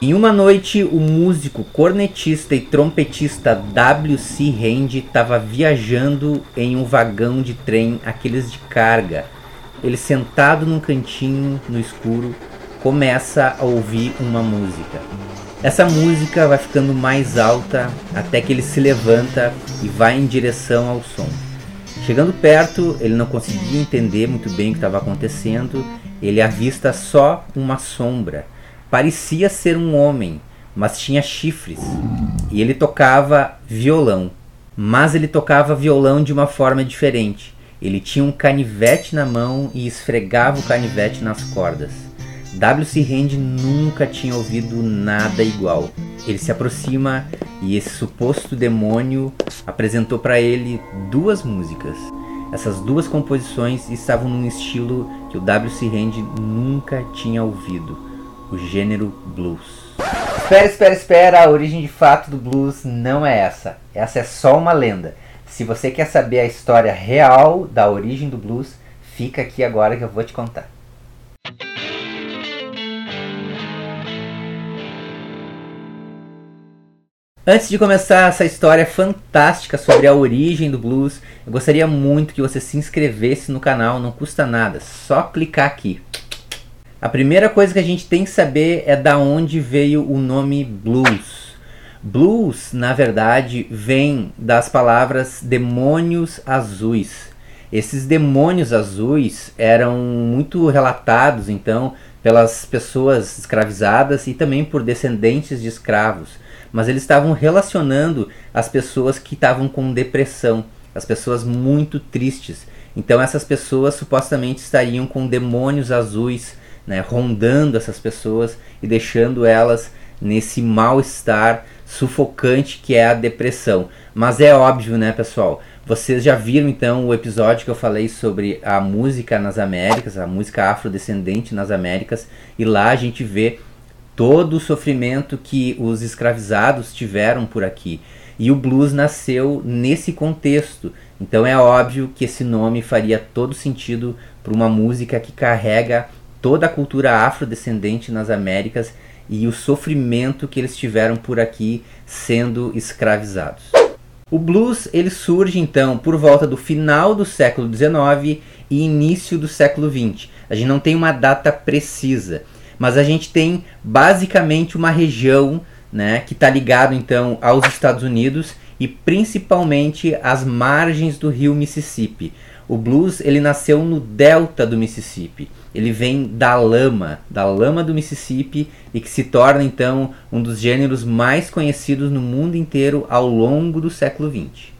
Em uma noite, o músico, cornetista e trompetista W.C. Hand estava viajando em um vagão de trem, aqueles de carga. Ele sentado num cantinho no escuro, começa a ouvir uma música. Essa música vai ficando mais alta até que ele se levanta e vai em direção ao som. Chegando perto, ele não conseguia entender muito bem o que estava acontecendo. Ele avista só uma sombra parecia ser um homem, mas tinha chifres. E ele tocava violão. Mas ele tocava violão de uma forma diferente. Ele tinha um canivete na mão e esfregava o canivete nas cordas. W.C. Hand nunca tinha ouvido nada igual. Ele se aproxima e esse suposto demônio apresentou para ele duas músicas. Essas duas composições estavam num estilo que o W.C. Hand nunca tinha ouvido o gênero blues. Espera, espera, espera, a origem de fato do blues não é essa. Essa é só uma lenda. Se você quer saber a história real da origem do blues, fica aqui agora que eu vou te contar. Antes de começar essa história fantástica sobre a origem do blues, eu gostaria muito que você se inscrevesse no canal, não custa nada, só clicar aqui. A primeira coisa que a gente tem que saber é da onde veio o nome blues. Blues, na verdade, vem das palavras demônios azuis. Esses demônios azuis eram muito relatados, então, pelas pessoas escravizadas e também por descendentes de escravos. Mas eles estavam relacionando as pessoas que estavam com depressão, as pessoas muito tristes. Então, essas pessoas supostamente estariam com demônios azuis né, rondando essas pessoas e deixando elas nesse mal-estar sufocante que é a depressão. Mas é óbvio, né, pessoal? Vocês já viram então o episódio que eu falei sobre a música nas Américas, a música afrodescendente nas Américas, e lá a gente vê todo o sofrimento que os escravizados tiveram por aqui. E o blues nasceu nesse contexto. Então é óbvio que esse nome faria todo sentido para uma música que carrega toda a cultura afrodescendente nas Américas e o sofrimento que eles tiveram por aqui sendo escravizados. O blues ele surge então por volta do final do século XIX e início do século XX. A gente não tem uma data precisa, mas a gente tem basicamente uma região né, que está ligado então aos Estados Unidos e principalmente às margens do rio Mississippi. O blues ele nasceu no delta do Mississippi ele vem da lama, da lama do Mississippi e que se torna então um dos gêneros mais conhecidos no mundo inteiro ao longo do século XX.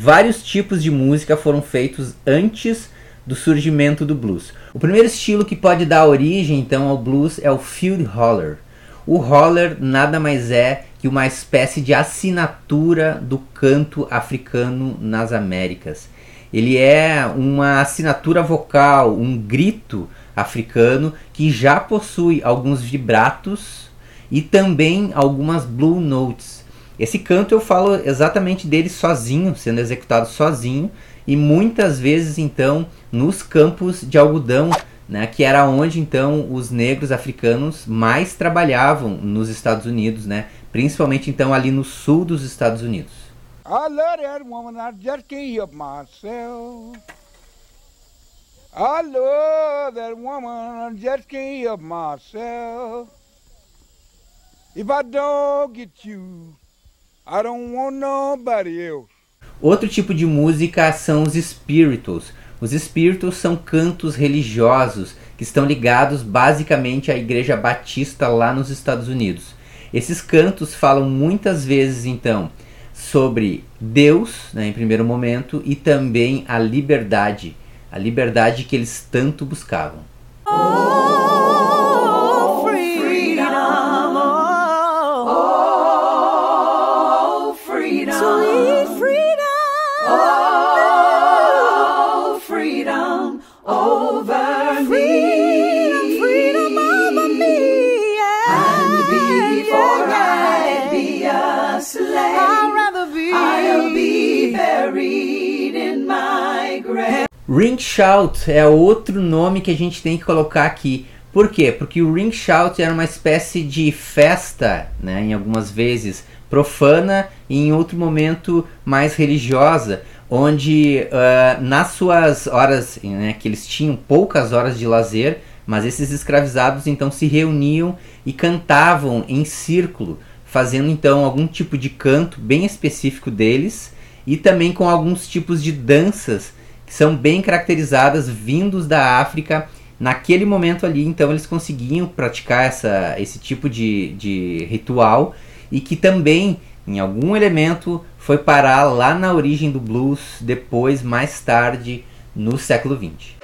Vários tipos de música foram feitos antes do surgimento do blues. O primeiro estilo que pode dar origem então ao blues é o field holler. O holler nada mais é que uma espécie de assinatura do canto africano nas Américas. Ele é uma assinatura vocal, um grito africano que já possui alguns vibratos e também algumas blue notes. Esse canto eu falo exatamente dele sozinho, sendo executado sozinho e muitas vezes então nos campos de algodão, né, que era onde então os negros africanos mais trabalhavam nos Estados Unidos, né? principalmente então ali no sul dos Estados Unidos. I love that woman, I just can't help myself. I love that woman, I just can't help myself. If I don't get you, I don't want nobody else. Outro tipo de música são os spirituals. Os spirituals são cantos religiosos que estão ligados basicamente à Igreja Batista lá nos Estados Unidos. Esses cantos falam muitas vezes, então, sobre Deus, né, em primeiro momento, e também a liberdade, a liberdade que eles tanto buscavam. Ring Shout é outro nome que a gente tem que colocar aqui. Por quê? Porque o Ring Shout era uma espécie de festa, né, em algumas vezes profana e em outro momento mais religiosa, onde uh, nas suas horas, né, que eles tinham poucas horas de lazer, mas esses escravizados então se reuniam e cantavam em círculo, fazendo então algum tipo de canto bem específico deles e também com alguns tipos de danças que são bem caracterizadas vindos da África. Naquele momento ali, então, eles conseguiam praticar essa, esse tipo de, de ritual e que também, em algum elemento, foi parar lá na origem do blues, depois, mais tarde, no século XX.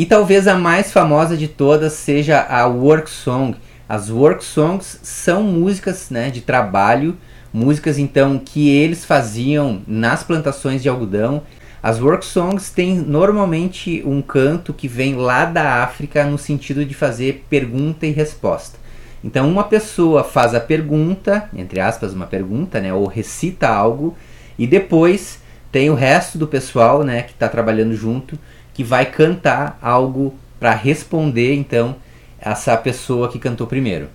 E talvez a mais famosa de todas seja a work song. As work songs são músicas né, de trabalho, músicas então que eles faziam nas plantações de algodão. As work songs têm normalmente um canto que vem lá da África no sentido de fazer pergunta e resposta. Então uma pessoa faz a pergunta, entre aspas, uma pergunta, né, ou recita algo, e depois tem o resto do pessoal, né, que está trabalhando junto, que vai cantar algo para responder então essa pessoa que cantou primeiro.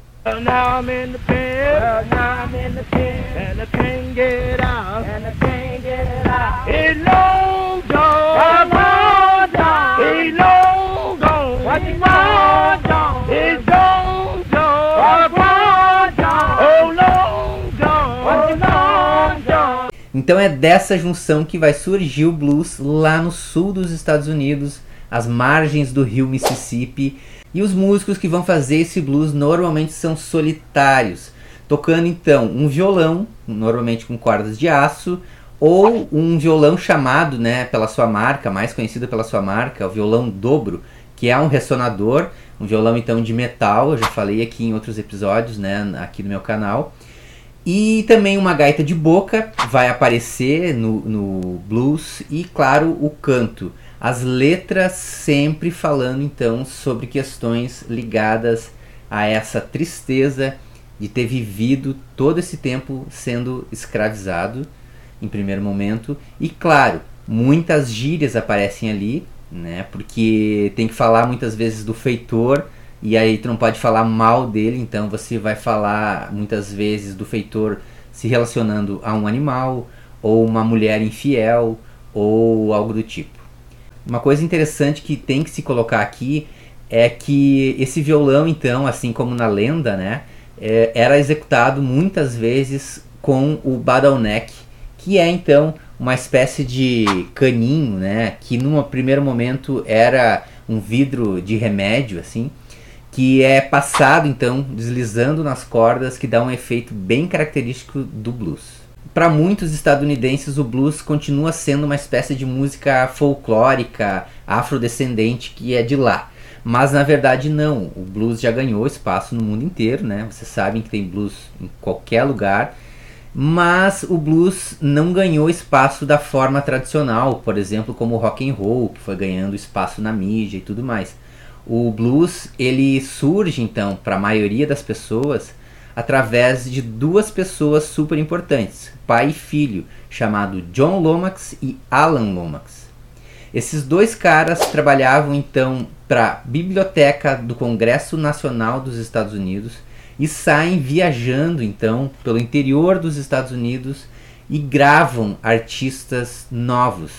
Então é dessa junção que vai surgir o blues lá no sul dos Estados Unidos, às margens do rio Mississippi. E os músicos que vão fazer esse blues normalmente são solitários, tocando então um violão, normalmente com cordas de aço, ou um violão chamado, né, pela sua marca, mais conhecido pela sua marca, o violão dobro, que é um ressonador, um violão então de metal, eu já falei aqui em outros episódios, né, aqui no meu canal. E também uma gaita de boca vai aparecer no, no blues e, claro, o canto. As letras sempre falando então sobre questões ligadas a essa tristeza de ter vivido todo esse tempo sendo escravizado em primeiro momento. E claro, muitas gírias aparecem ali, né? Porque tem que falar muitas vezes do feitor e aí tu não pode falar mal dele, então você vai falar muitas vezes do feitor se relacionando a um animal, ou uma mulher infiel, ou algo do tipo. Uma coisa interessante que tem que se colocar aqui é que esse violão, então, assim como na lenda, né, é, era executado muitas vezes com o bottleneck, que é então uma espécie de caninho, né, que num primeiro momento era um vidro de remédio, assim, que é passado então deslizando nas cordas, que dá um efeito bem característico do blues. Para muitos estadunidenses, o blues continua sendo uma espécie de música folclórica, afrodescendente que é de lá. Mas na verdade não, o blues já ganhou espaço no mundo inteiro, né? Vocês sabem que tem blues em qualquer lugar, mas o blues não ganhou espaço da forma tradicional, por exemplo, como o rock and roll, que foi ganhando espaço na mídia e tudo mais. O blues ele surge então para a maioria das pessoas através de duas pessoas super importantes, pai e filho, chamado John Lomax e Alan Lomax. Esses dois caras trabalhavam então para a biblioteca do Congresso Nacional dos Estados Unidos e saem viajando então pelo interior dos Estados Unidos e gravam artistas novos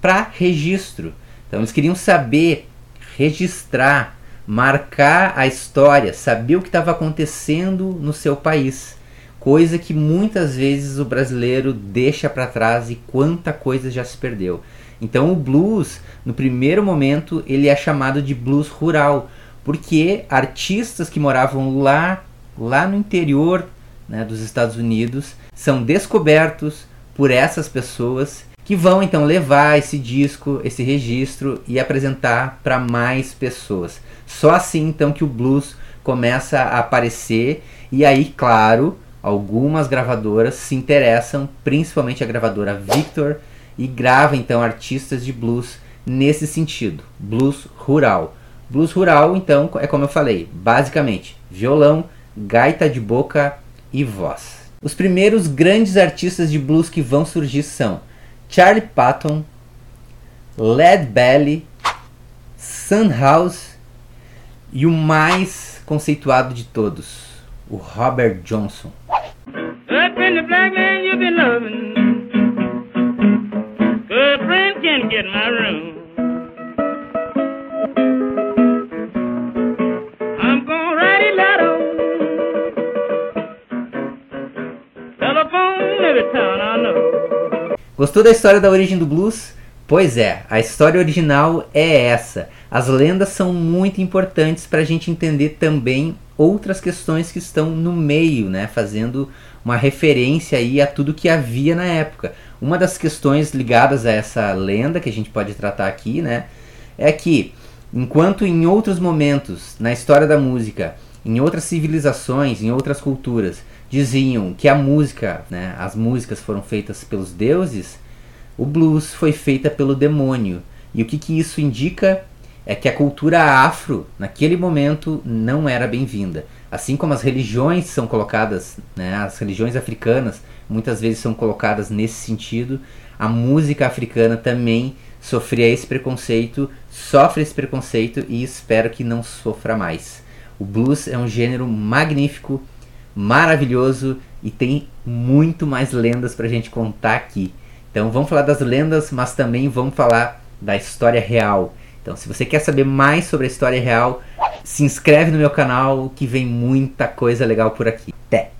para registro. Então eles queriam saber registrar, marcar a história, saber o que estava acontecendo no seu país. Coisa que muitas vezes o brasileiro deixa para trás e quanta coisa já se perdeu. Então o blues, no primeiro momento, ele é chamado de blues rural, porque artistas que moravam lá, lá no interior né, dos Estados Unidos, são descobertos por essas pessoas que vão então levar esse disco, esse registro e apresentar para mais pessoas. Só assim então que o blues começa a aparecer e aí, claro, algumas gravadoras se interessam, principalmente a gravadora Victor, e grava então artistas de blues nesse sentido, blues rural. Blues rural, então, é como eu falei, basicamente violão, gaita de boca e voz. Os primeiros grandes artistas de blues que vão surgir são Charlie Patton, Led Belly, Sunhouse e o mais conceituado de todos, o Robert Johnson. Gostou da história da origem do blues? Pois é, a história original é essa. As lendas são muito importantes para a gente entender também outras questões que estão no meio, né, fazendo uma referência aí a tudo que havia na época. Uma das questões ligadas a essa lenda que a gente pode tratar aqui, né, é que enquanto em outros momentos na história da música, em outras civilizações, em outras culturas, diziam que a música, né, as músicas foram feitas pelos deuses, o blues foi feita pelo demônio. E o que, que isso indica? É que a cultura afro, naquele momento, não era bem-vinda. Assim como as religiões são colocadas, né, as religiões africanas muitas vezes são colocadas nesse sentido, a música africana também sofria esse preconceito, sofre esse preconceito e espero que não sofra mais. O blues é um gênero magnífico, maravilhoso e tem muito mais lendas para a gente contar aqui. Então vamos falar das lendas, mas também vamos falar da história real. Então, se você quer saber mais sobre a história real, se inscreve no meu canal que vem muita coisa legal por aqui. Até!